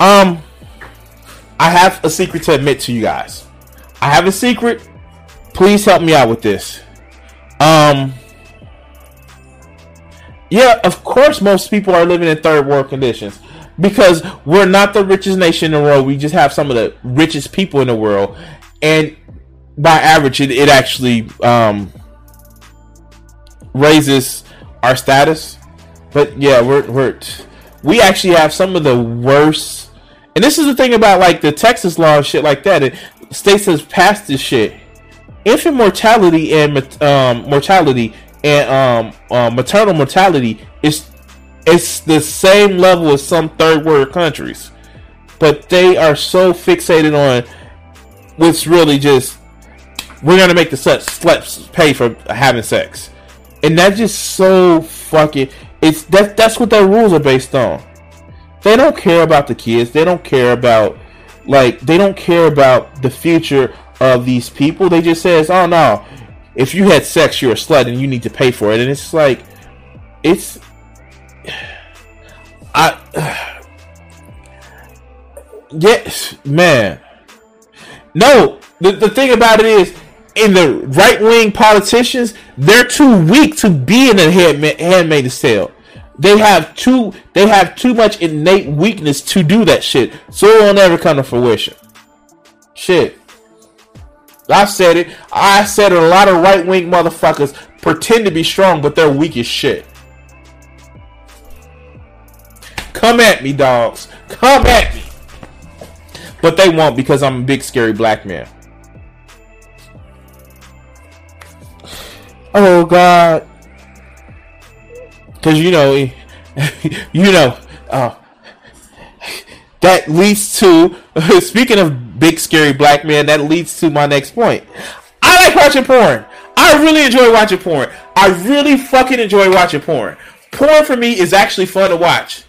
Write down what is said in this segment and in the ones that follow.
um, I have a secret to admit to you guys. I have a secret. Please help me out with this. Um, yeah, of course, most people are living in third world conditions because we're not the richest nation in the world. We just have some of the richest people in the world, and by average, it, it actually um, raises our status. But yeah, we're we're we actually have some of the worst. And this is the thing about like the Texas law and shit like that. It, states has passed this shit. Infant mortality and um, mortality and um, uh, maternal mortality is it's the same level as some third world countries, but they are so fixated on what's really just we're gonna make the sluts pay for having sex, and that's just so fucking. It's that that's what their rules are based on. They don't care about the kids. They don't care about like they don't care about the future of these people. They just says, "Oh no, if you had sex, you're a slut and you need to pay for it. And it's like, it's, I, yes, man. No, the, the thing about it is, in the right wing politicians, they're too weak to be in a handmaid's tale. They have too they have too much innate weakness to do that shit, so it will never come to fruition. Shit. I said it. I said it. A lot of right wing motherfuckers pretend to be strong, but they're weak as shit. Come at me, dogs. Come at me. But they won't because I'm a big, scary black man. Oh, God. Because, you know, you know, uh, that leads to, speaking of big scary black man, that leads to my next point. I like watching porn. I really enjoy watching porn. I really fucking enjoy watching porn. Porn for me is actually fun to watch.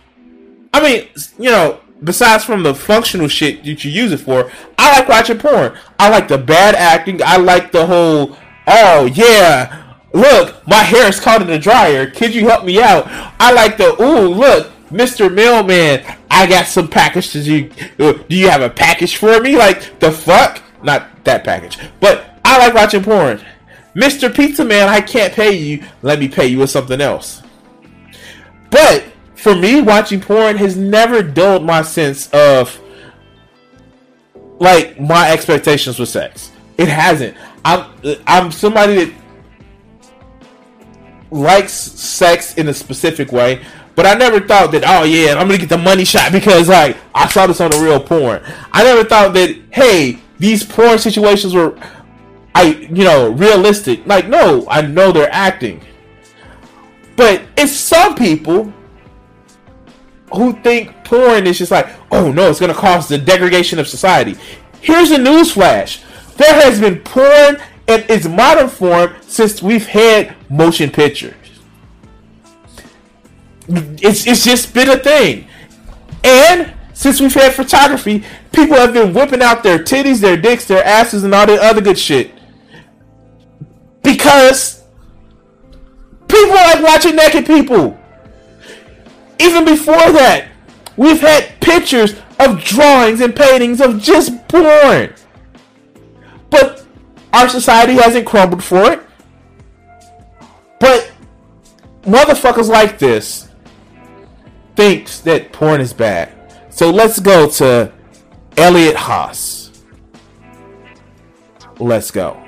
I mean, you know, besides from the functional shit that you use it for, I like watching porn. I like the bad acting. I like the whole, oh yeah, look, my hair is caught in the dryer. Could you help me out? I like the, ooh, look, Mr. Mailman, I got some packages. You uh, do you have a package for me? Like the fuck? Not that package, but I like watching porn. Mr. Pizza Man, I can't pay you. Let me pay you with something else. But for me, watching porn has never dulled my sense of like my expectations with sex. It hasn't. I'm I'm somebody that likes sex in a specific way. But I never thought that, oh yeah, I'm gonna get the money shot because like I saw this on a real porn. I never thought that, hey, these porn situations were, I you know, realistic. Like no, I know they're acting, but it's some people who think porn is just like, oh no, it's gonna cause the degradation of society. Here's a newsflash: there has been porn in its modern form since we've had motion pictures. It's it's just been a thing. And since we've had photography, people have been whipping out their titties, their dicks, their asses, and all that other good shit. Because people like watching naked people. Even before that, we've had pictures of drawings and paintings of just porn. But our society hasn't crumbled for it. But motherfuckers like this thinks that porn is bad. So let's go to Elliot Haas. Let's go.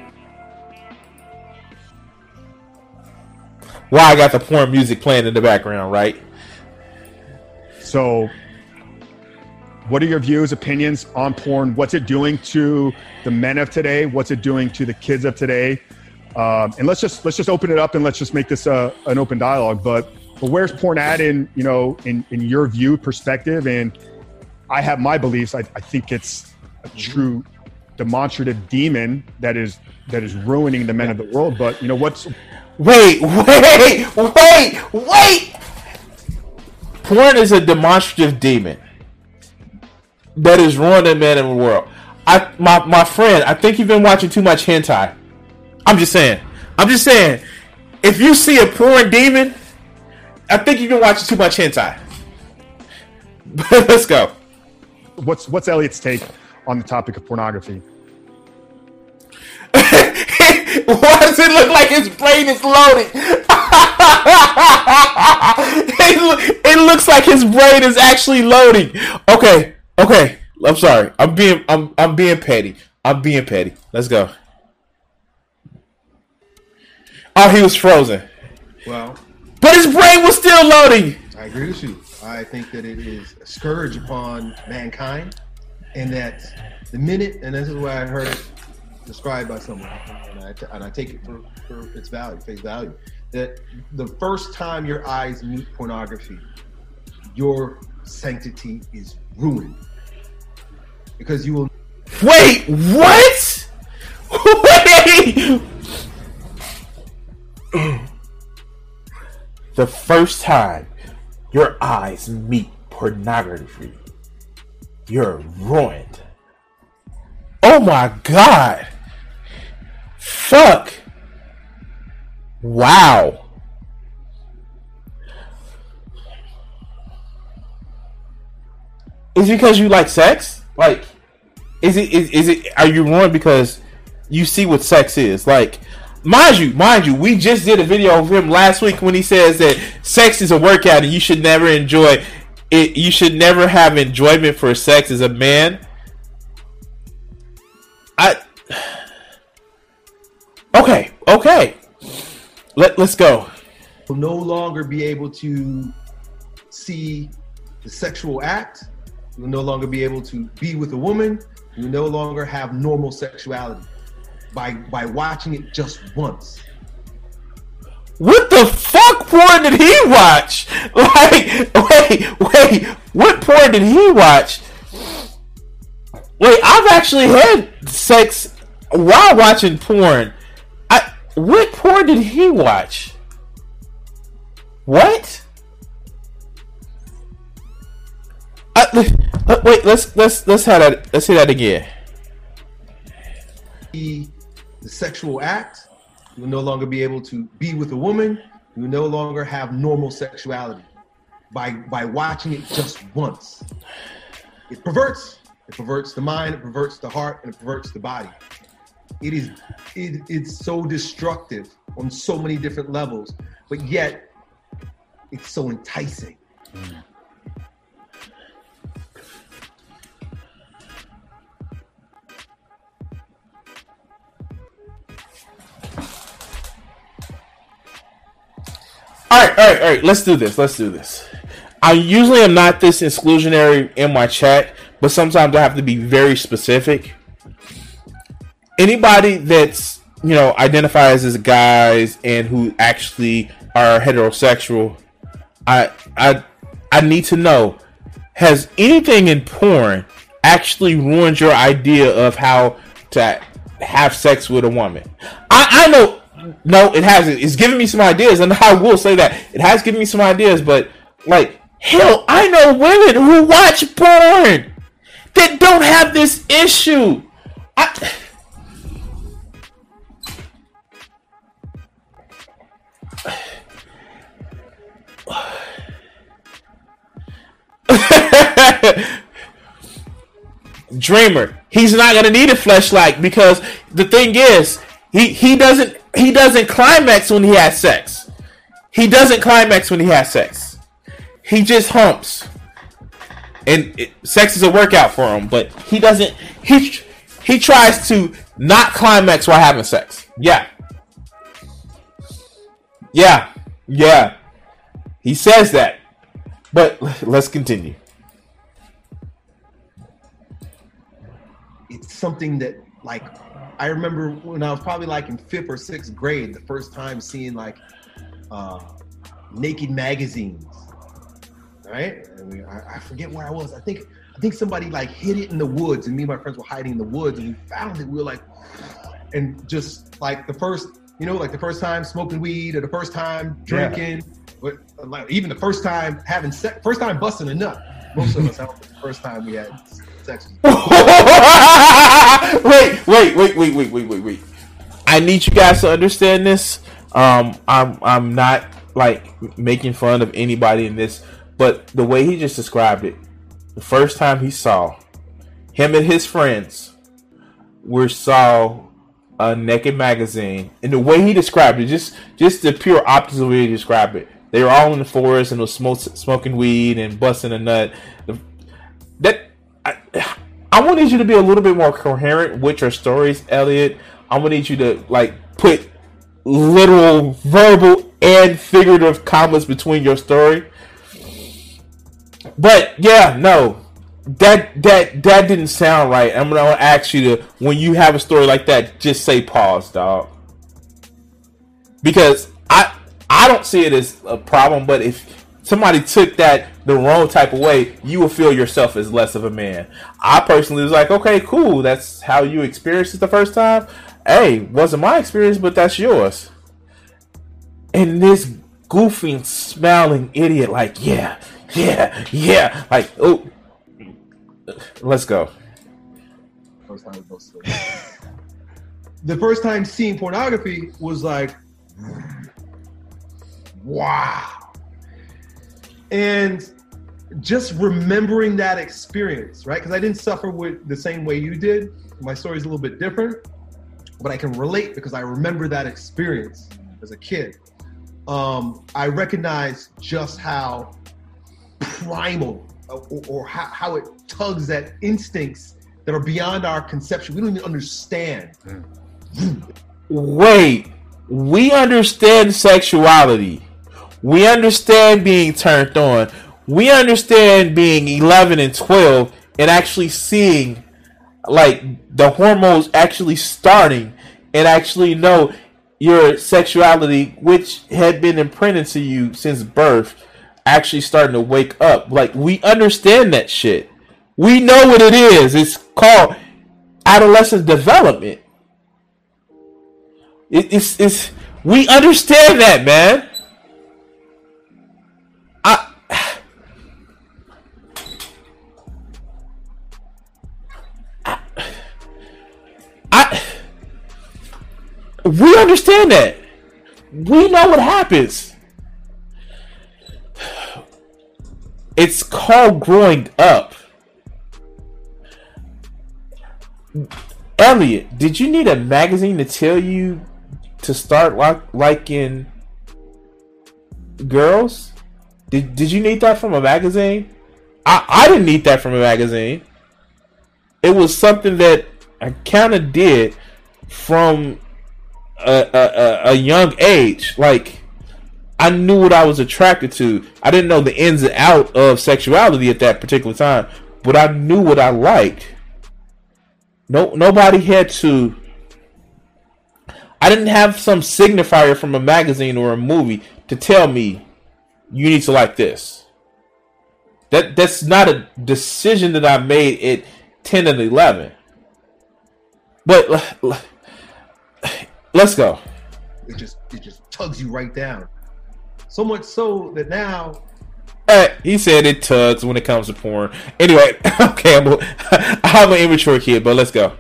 Why I got the porn music playing in the background, right? So, what are your views, opinions on porn? What's it doing to the men of today? What's it doing to the kids of today? Um, and let's just let's just open it up and let's just make this a, an open dialogue. But but where's porn at in you know in in your view perspective? And I have my beliefs. I, I think it's a true demonstrative demon that is that is ruining the men of the world. But you know what's Wait, wait, wait, wait! Porn is a demonstrative demon that is ruining men in the world. I my my friend, I think you've been watching too much hentai. I'm just saying. I'm just saying. If you see a porn demon, I think you've been watching too much hentai. Let's go. what's what's Elliot's take on the topic of pornography? Why does it look like his brain is loading? it, it looks like his brain is actually loading. Okay, okay. I'm sorry. I'm being I'm I'm being petty. I'm being petty. Let's go. Oh, he was frozen, Well, but his brain was still loading. I agree with you. I think that it is a scourge upon mankind, and that the minute, and this is what I heard it described by someone, and I, and I take it for, for its value, face value, that the first time your eyes meet pornography, your sanctity is ruined. Because you will Wait, what? Wait. the first time your eyes meet pornography, you're ruined. Oh my god. Fuck. Wow. Is because you like sex? Like, is it is, is it are you ruined because you see what sex is? Like, mind you, mind you, we just did a video of him last week when he says that sex is a workout and you should never enjoy it. You should never have enjoyment for sex as a man. I okay, okay. Let let's go. We'll no longer be able to see the sexual act. You will no longer be able to be with a woman. You no longer have normal sexuality by by watching it just once. What the fuck porn did he watch? Like, wait, wait, what porn did he watch? Wait, I've actually had sex while watching porn. I what porn did he watch? What? I, uh, wait, let's let's let's have that. Let's say that again. The, the sexual act. You will no longer be able to be with a woman. You no longer have normal sexuality by by watching it just once. It perverts. It perverts the mind. It perverts the heart, and it perverts the body. It is it, it's so destructive on so many different levels, but yet it's so enticing. All right, all right, all right. Let's do this. Let's do this. I usually am not this exclusionary in my chat, but sometimes I have to be very specific. Anybody that's you know identifies as guys and who actually are heterosexual, I I I need to know has anything in porn actually ruined your idea of how to have sex with a woman? I I know no, it hasn't. It's given me some ideas, and I will say that it has given me some ideas. But like, hell, I know women who watch porn that don't have this issue. I... Dreamer, he's not gonna need a fleshlight because the thing is, he he doesn't he doesn't climax when he has sex. He doesn't climax when he has sex. he just humps, and it, sex is a workout for him. But he doesn't. He he tries to not climax while having sex. Yeah, yeah, yeah. He says that. But let's continue. It's something that like I remember when I was probably like in fifth or sixth grade, the first time seeing like uh, naked magazines. Right? I, mean, I, I forget where I was. I think I think somebody like hid it in the woods, and me and my friends were hiding in the woods, and we found it. We were like, and just like the first, you know, like the first time smoking weed, or the first time drinking, yeah. but like even the first time having sex, first time busting a nut. Most of us, I don't the first time we had wait, wait, wait, wait, wait, wait, wait, wait. I need you guys to understand this. Um, I'm I'm not like making fun of anybody in this, but the way he just described it, the first time he saw him and his friends were saw a naked magazine, and the way he described it, just just the pure opposite way he described it. They were all in the forest and was smoking weed and busting a nut. That I, wanted you to be a little bit more coherent with your stories, Elliot. I need you to like put literal, verbal, and figurative commas between your story. But yeah, no, that that that didn't sound right. I'm gonna ask you to when you have a story like that, just say pause, dog. Because I I don't see it as a problem, but if somebody took that the wrong type of way, you will feel yourself as less of a man. I personally was like, okay, cool. That's how you experienced it the first time. Hey, wasn't my experience, but that's yours. And this goofy, smiling idiot, like, yeah, yeah, yeah, like, oh, let's go. the first time seeing pornography was like, wow and just remembering that experience, right? Because I didn't suffer with the same way you did. My story is a little bit different, but I can relate because I remember that experience as a kid. Um, I recognize just how primal uh, or, or how, how, it tugs at instincts that are beyond our conception. We don't even understand. Wait, we understand sexuality we understand being turned on. We understand being 11 and 12 and actually seeing like the hormones actually starting and actually know your sexuality, which had been imprinted to you since birth, actually starting to wake up. Like we understand that shit. We know what it is. It's called adolescent development. It, it's it's we understand that, man. We understand that. We know what happens. It's called growing up. Elliot, did you need a magazine to tell you to start liking girls? Did Did you need that from a magazine? I I didn't need that from a magazine. It was something that I kind of did from a, a, young age. Like I knew what I was attracted to. I didn't know the ins and out of sexuality at that particular time, but I knew what I liked. No, nobody had to. I didn't have some signifier from a magazine or a movie to tell me you need to like this. That that's not a decision that I made at ten and eleven. But let's go. It just it just tugs you right down. So much so that now Hey, he said it tugs when it comes to porn. Anyway, okay, I'm, a, I'm an immature kid, but let's go.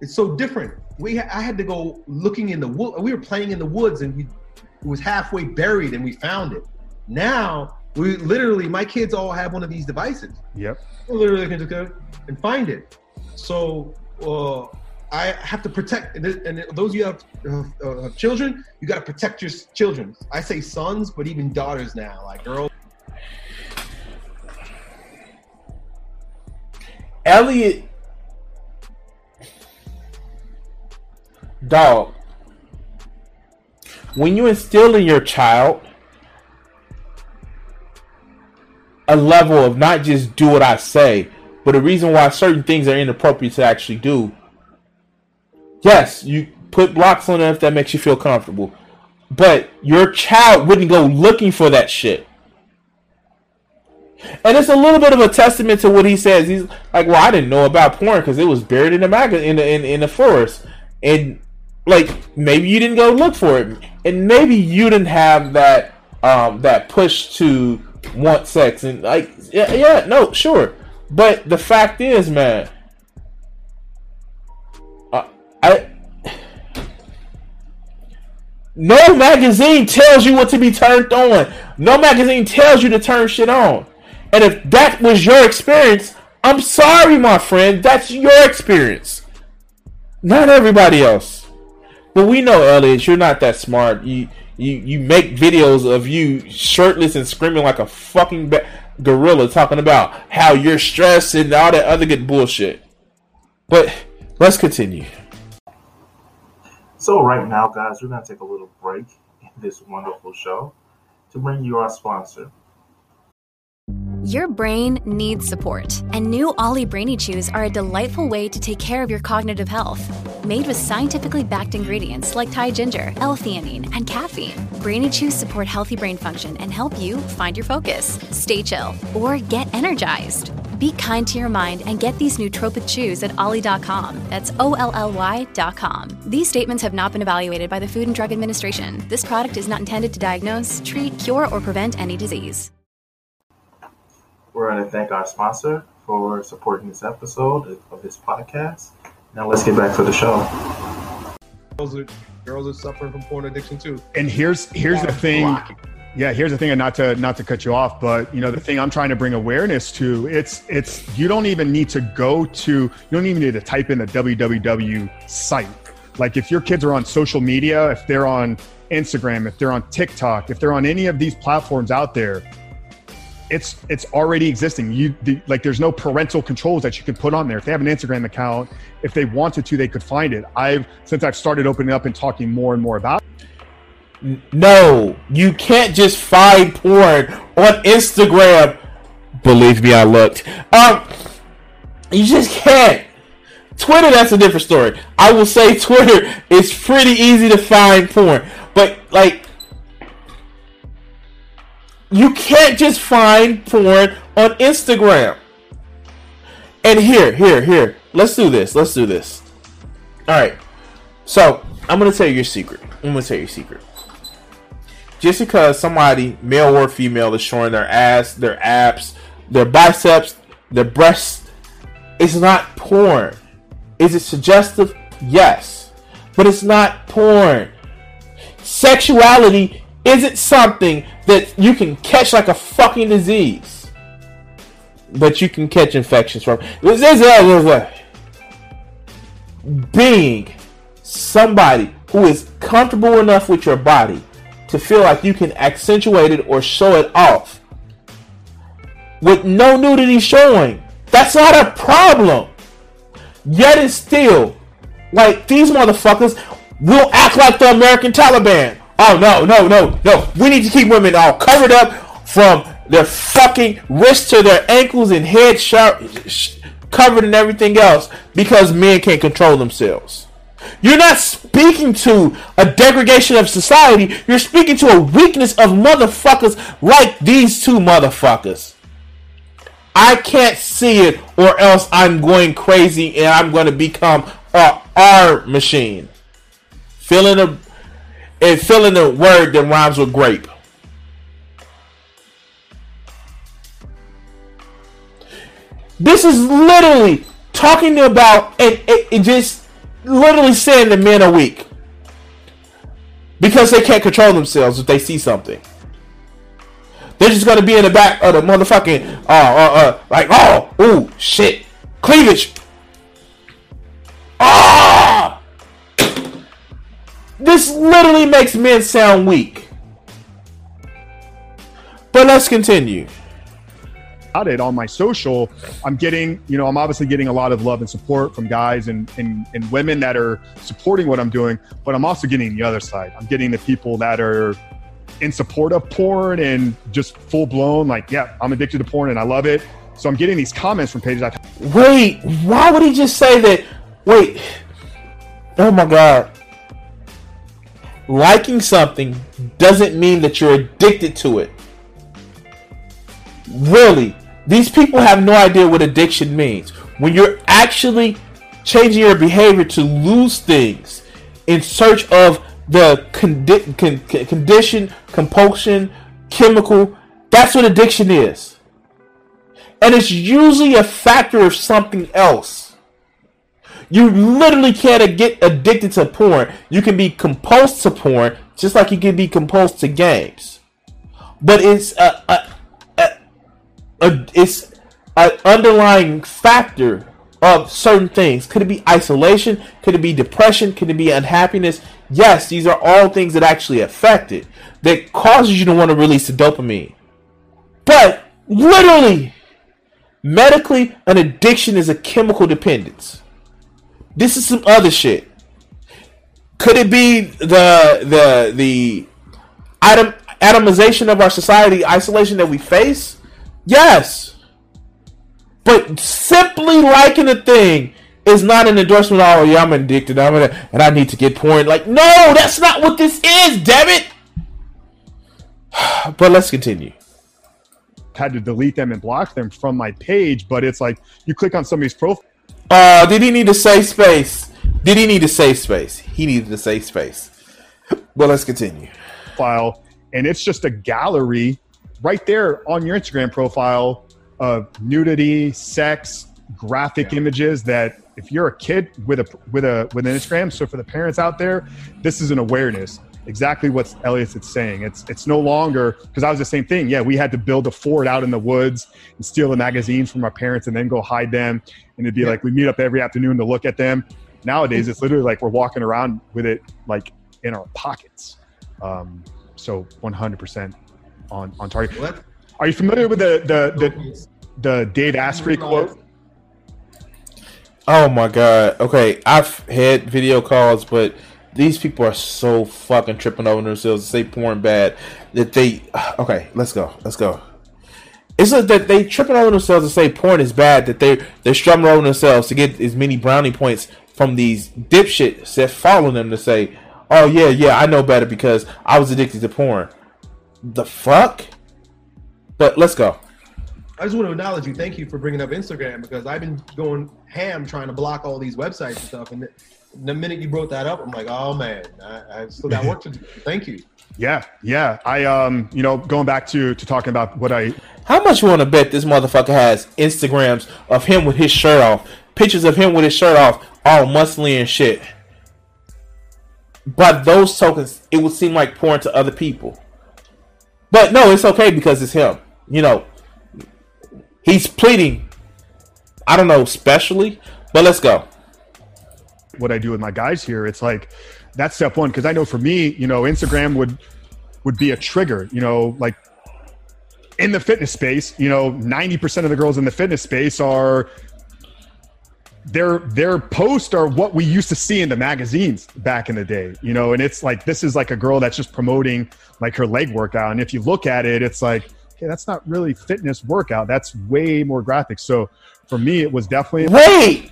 It's so different. We I had to go looking in the wood. We were playing in the woods, and we it was halfway buried, and we found it. Now we literally, my kids all have one of these devices. Yep. We literally can just go and find it. So uh, I have to protect, and those of you have uh, uh, children, you got to protect your children. I say sons, but even daughters now, like girls. Elliot, dog. When you instill in your child a level of not just do what I say, but the reason why certain things are inappropriate to actually do Yes, you put blocks on them if that makes you feel comfortable. But your child wouldn't go looking for that shit. And it's a little bit of a testament to what he says. He's like, "Well, I didn't know about porn because it was buried in the mag- in the in, in the forest, and like maybe you didn't go look for it, and maybe you didn't have that um that push to want sex, and like yeah, yeah, no, sure, but the fact is, man, I." No magazine tells you what to be turned on. No magazine tells you to turn shit on. And if that was your experience, I'm sorry, my friend. That's your experience. Not everybody else. But we know, Elliot, you're not that smart. You you you make videos of you shirtless and screaming like a fucking ba- gorilla, talking about how you're stressed and all that other good bullshit. But let's continue. So right now, guys, we're gonna take a little break in this wonderful show to bring you our sponsor. Your brain needs support, and new Olly Brainy Chews are a delightful way to take care of your cognitive health. Made with scientifically backed ingredients like Thai ginger, L-theanine, and caffeine, Brainy Chews support healthy brain function and help you find your focus, stay chill, or get energized. Be kind to your mind and get these nootropic chews at olly.com. That's O L L Y.com. These statements have not been evaluated by the Food and Drug Administration. This product is not intended to diagnose, treat, cure, or prevent any disease. We're going to thank our sponsor for supporting this episode of this podcast. Now let's get back to the show. Girls are, girls are suffering from porn addiction too. And here's here's the thing. Block it. Yeah, here's the thing, and not to not to cut you off, but you know the thing I'm trying to bring awareness to. It's it's you don't even need to go to you don't even need to type in the www site. Like if your kids are on social media, if they're on Instagram, if they're on TikTok, if they're on any of these platforms out there, it's it's already existing. You the, like there's no parental controls that you can put on there. If they have an Instagram account, if they wanted to, they could find it. I've since I've started opening up and talking more and more about. No, you can't just find porn on Instagram. Believe me, I looked. Um, you just can't. Twitter, that's a different story. I will say Twitter is pretty easy to find porn, but like, you can't just find porn on Instagram. And here, here, here. Let's do this. Let's do this. All right. So I'm gonna tell you your secret. I'm gonna tell you your secret just because somebody, male or female, is showing their ass, their abs, their biceps, their breasts, it's not porn. Is it suggestive? Yes. But it's not porn. Sexuality isn't something that you can catch like a fucking disease. But you can catch infections from. This is being somebody who is comfortable enough with your body to feel like you can accentuate it or show it off with no nudity showing. That's not a problem. Yet and still, like these motherfuckers will act like the American Taliban. Oh no, no, no, no. We need to keep women all covered up from their fucking wrists to their ankles and head sharp, sh- covered and everything else because men can't control themselves. You're not speaking to a degradation of society. You're speaking to a weakness of motherfuckers like these two motherfuckers. I can't see it, or else I'm going crazy and I'm going to become a R machine. Filling a and filling a word that rhymes with grape. This is literally talking about and, it, and just literally saying that men are weak because they can't control themselves if they see something. They're just gonna be in the back of the motherfucking uh uh, uh like oh ooh shit cleavage. Ah! This literally makes men sound weak. But let's continue. About it on my social, I'm getting, you know, I'm obviously getting a lot of love and support from guys and, and, and women that are supporting what I'm doing, but I'm also getting the other side. I'm getting the people that are in support of porn and just full blown, like, yeah, I'm addicted to porn and I love it. So I'm getting these comments from pages. I Wait, why would he just say that? Wait, oh my god. Liking something doesn't mean that you're addicted to it. Really, these people have no idea what addiction means. When you're actually changing your behavior to lose things in search of the condi- con- condition, compulsion, chemical, that's what addiction is. And it's usually a factor of something else. You literally can't get addicted to porn. You can be compulsed to porn, just like you can be compulsed to games. But it's a, a a, it's an underlying factor of certain things. Could it be isolation? Could it be depression? Could it be unhappiness? Yes, these are all things that actually affect it that causes you to want to release the dopamine. But literally, medically, an addiction is a chemical dependence. This is some other shit. Could it be the the the atom, atomization of our society, isolation that we face? Yes. But simply liking a thing is not an endorsement. Oh, yeah, I'm addicted. I'm gonna, and I need to get porn. Like, no, that's not what this is. Damn it. But let's continue. Had to delete them and block them from my page, but it's like you click on somebody's profile. Uh, did he need a safe space? Did he need a safe space? He needed a safe space. Well, let's continue. File, and it's just a gallery right there on your Instagram profile of nudity, sex, graphic yeah. images that if you're a kid with a with a with an Instagram, so for the parents out there, this is an awareness. Exactly what Elliot's is saying. It's it's no longer because I was the same thing. Yeah, we had to build a fort out in the woods and steal the magazines from our parents and then go hide them. And it'd be yeah. like we meet up every afternoon to look at them. Nowadays, it's literally like we're walking around with it like in our pockets. Um, so 100% on on target. What? Are you familiar with the the the, the Dave Asprey quote? Oh my god. Okay, I've had video calls, but these people are so fucking tripping over themselves to say porn bad that they. Okay, let's go. Let's go. It's like that they tripping over themselves to say porn is bad. That they they're strumming over themselves to get as many brownie points from these dipshits that follow them to say, "Oh yeah, yeah, I know better because I was addicted to porn." The fuck? But let's go. I just want to acknowledge you. Thank you for bringing up Instagram because I've been going ham trying to block all these websites and stuff. And the minute you brought that up, I'm like, oh man, I, I still got work to do. Thank you. Yeah, yeah. I um, you know, going back to to talking about what I. How much you want to bet this motherfucker has Instagrams of him with his shirt off, pictures of him with his shirt off, all muscly and shit. By those tokens, it would seem like porn to other people. But no, it's okay because it's him. You know, he's pleading. I don't know, specially, but let's go. What I do with my guys here, it's like that's step one because I know for me, you know, Instagram would would be a trigger. You know, like in the fitness space, you know, ninety percent of the girls in the fitness space are their their posts are what we used to see in the magazines back in the day you know and it's like this is like a girl that's just promoting like her leg workout. And if you look at it it's like okay that's not really fitness workout. That's way more graphic. So for me it was definitely wait!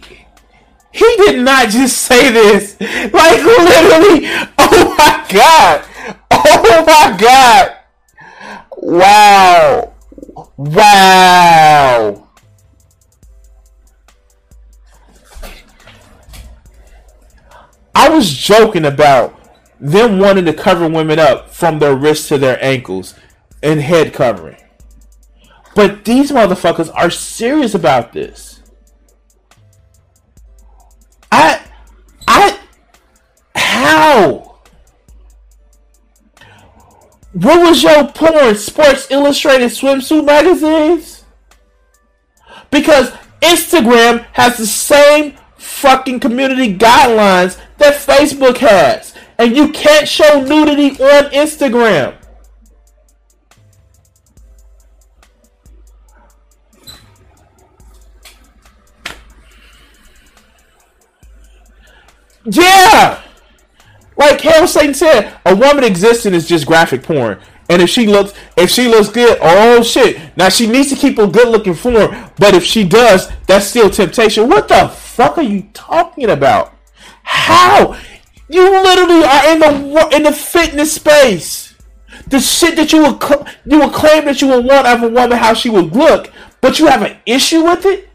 He did not just say this. Like literally oh my god. Oh my god. Wow. Wow I was joking about them wanting to cover women up from their wrists to their ankles and head covering. But these motherfuckers are serious about this. I I how? What was your porn? Sports Illustrated swimsuit magazines? Because Instagram has the same fucking community guidelines that Facebook has. And you can't show nudity on Instagram. Yeah! Like Carol Satan said, a woman existing is just graphic porn. And if she looks if she looks good, oh shit. Now she needs to keep a good looking form, but if she does, that's still temptation. What the fuck are you talking about? How? You literally are in the in the fitness space. The shit that you would you would claim that you would want of a woman how she would look, but you have an issue with it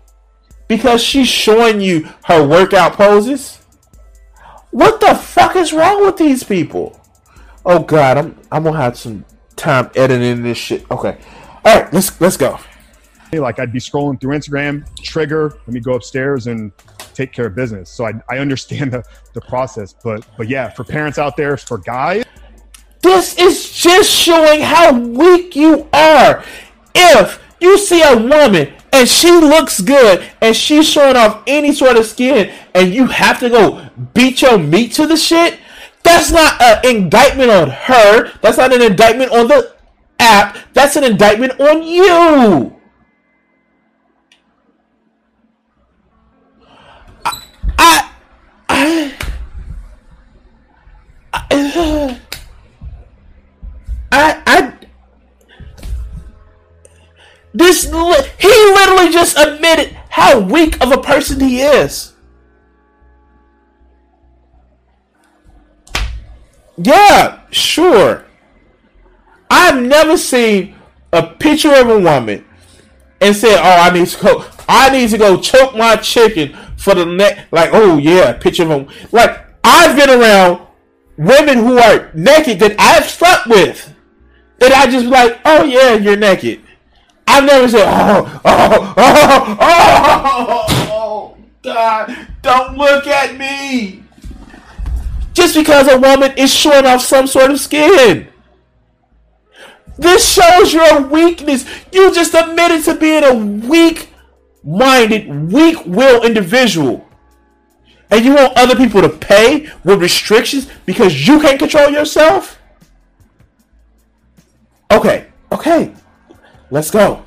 because she's showing you her workout poses. What the fuck is wrong with these people? Oh god, I'm I'm gonna have some time editing this shit. Okay, all right, let's let's go. Like I'd be scrolling through Instagram, trigger, let me go upstairs and take care of business. So I, I understand the, the process, but but yeah, for parents out there, for guys, this is just showing how weak you are. If you see a woman and she looks good and she's showing off any sort of skin and you have to go beat your meat to the shit, that's not an indictment on her. That's not an indictment on the app. That's an indictment on you. This he literally just admitted how weak of a person he is. Yeah, sure. I've never seen a picture of a woman and said, "Oh, I need to go. I need to go choke my chicken for the neck." Like, oh yeah, picture of them. Like, I've been around women who are naked that I've slept with, and I just like, "Oh yeah, you're naked." I've never said, "Oh, oh, oh, oh, oh, God, don't look at me." Just because a woman is showing off some sort of skin. This shows your weakness. You just admitted to being a weak minded, weak willed individual. And you want other people to pay with restrictions because you can't control yourself? Okay, okay. Let's go.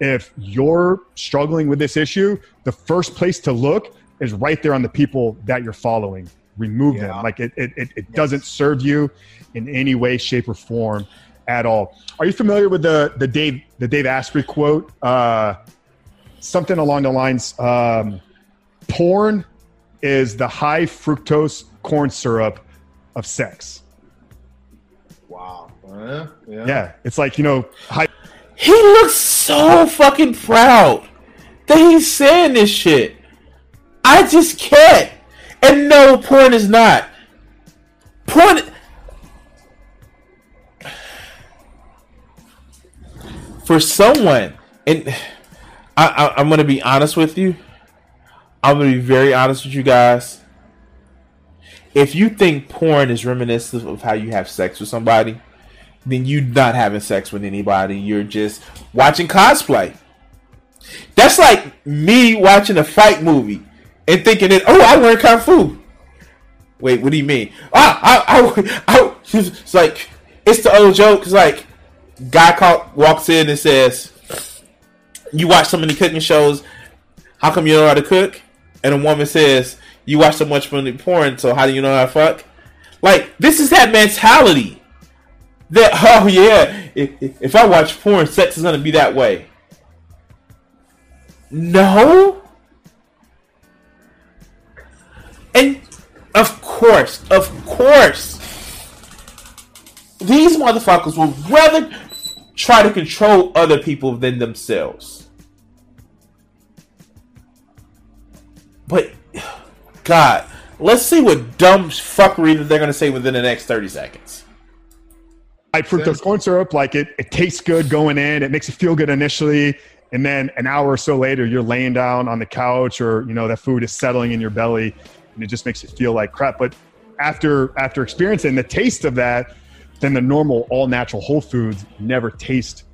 If you're struggling with this issue, the first place to look is right there on the people that you're following. Remove yeah. them. Like it, it, it, it yes. doesn't serve you in any way, shape, or form at all. Are you familiar with the the Dave the Dave Asprey quote? Uh, something along the lines: um, "Porn is the high fructose corn syrup of sex." Wow. Yeah. yeah, it's like you know. High- he looks so fucking proud that he's saying this shit. I just can't. And no, porn is not. Porn for someone, and I, I, am going to be honest with you. I'm going to be very honest with you guys. If you think porn is reminiscent of how you have sex with somebody, then you're not having sex with anybody. You're just watching cosplay. That's like me watching a fight movie and thinking that, oh, I learned kung fu. Wait, what do you mean? Ah, I, I, I, it's like it's the old joke. It's like guy walks in and says, "You watch so many cooking shows. How come you don't know how to cook?" And a woman says, "You watch so much porn, so how do you know how to fuck?" Like this is that mentality. That oh yeah, if, if I watch porn, sex is gonna be that way. No. And of course, of course, these motherfuckers will rather try to control other people than themselves. But, God, let's see what dumb fuckery that they're to say within the next 30 seconds. I fructose corn syrup, like it, it tastes good going in. It makes you feel good initially. And then an hour or so later, you're laying down on the couch or, you know, that food is settling in your belly and it just makes you feel like crap. But after, after experiencing the taste of that, then the normal all natural whole foods never taste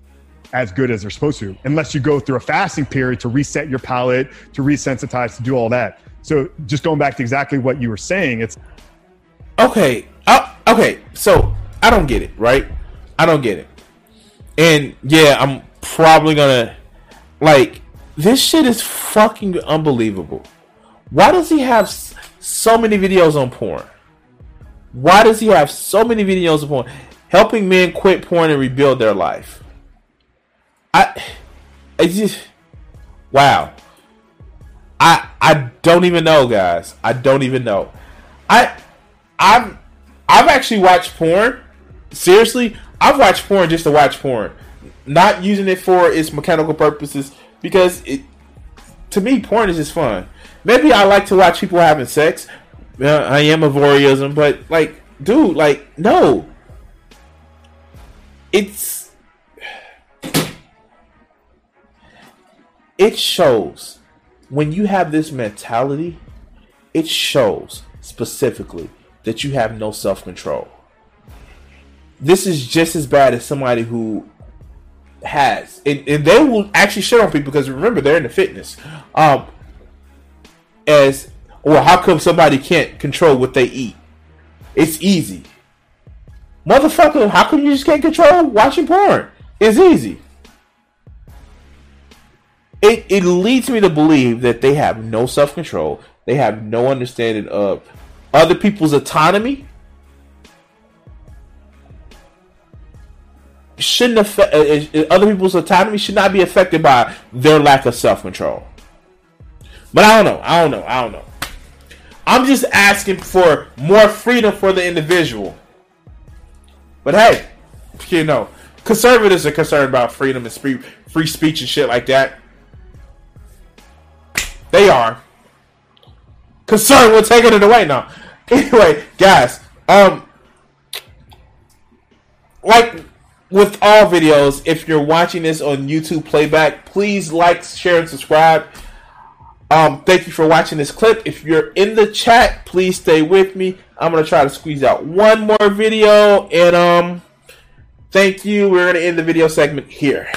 as good as they're supposed to unless you go through a fasting period to reset your palate to resensitize to do all that so just going back to exactly what you were saying it's okay uh, okay so i don't get it right i don't get it and yeah i'm probably gonna like this shit is fucking unbelievable why does he have so many videos on porn? Why does he have so many videos of porn? Helping men quit porn and rebuild their life. I, I just, wow. I I don't even know, guys. I don't even know. I I've I've actually watched porn. Seriously, I've watched porn just to watch porn, not using it for its mechanical purposes because it to me porn is just fun. Maybe I like to watch people having sex. Uh, I am a voyeurism, but like, dude, like, no. It's it shows when you have this mentality, it shows specifically that you have no self control. This is just as bad as somebody who has, and, and they will actually shit on people because remember they're into fitness. Um, as well, how come somebody can't control what they eat? It's easy, motherfucker. How come you just can't control watching porn? It's easy it, it leads me to believe that they have no self control. They have no understanding of other people's autonomy. Shouldn't affect uh, uh, uh, other people's autonomy should not be affected by their lack of self control. But I don't know. I don't know. I don't know. I'm just asking for more freedom for the individual. But hey, you know, conservatives are concerned about freedom and free, free speech and shit like that. They are concerned with taking it away now. Anyway, guys, um, like with all videos, if you're watching this on YouTube playback, please like, share, and subscribe. Um, thank you for watching this clip. If you're in the chat, please stay with me. I'm gonna try to squeeze out one more video, and um, thank you. We're gonna end the video segment here.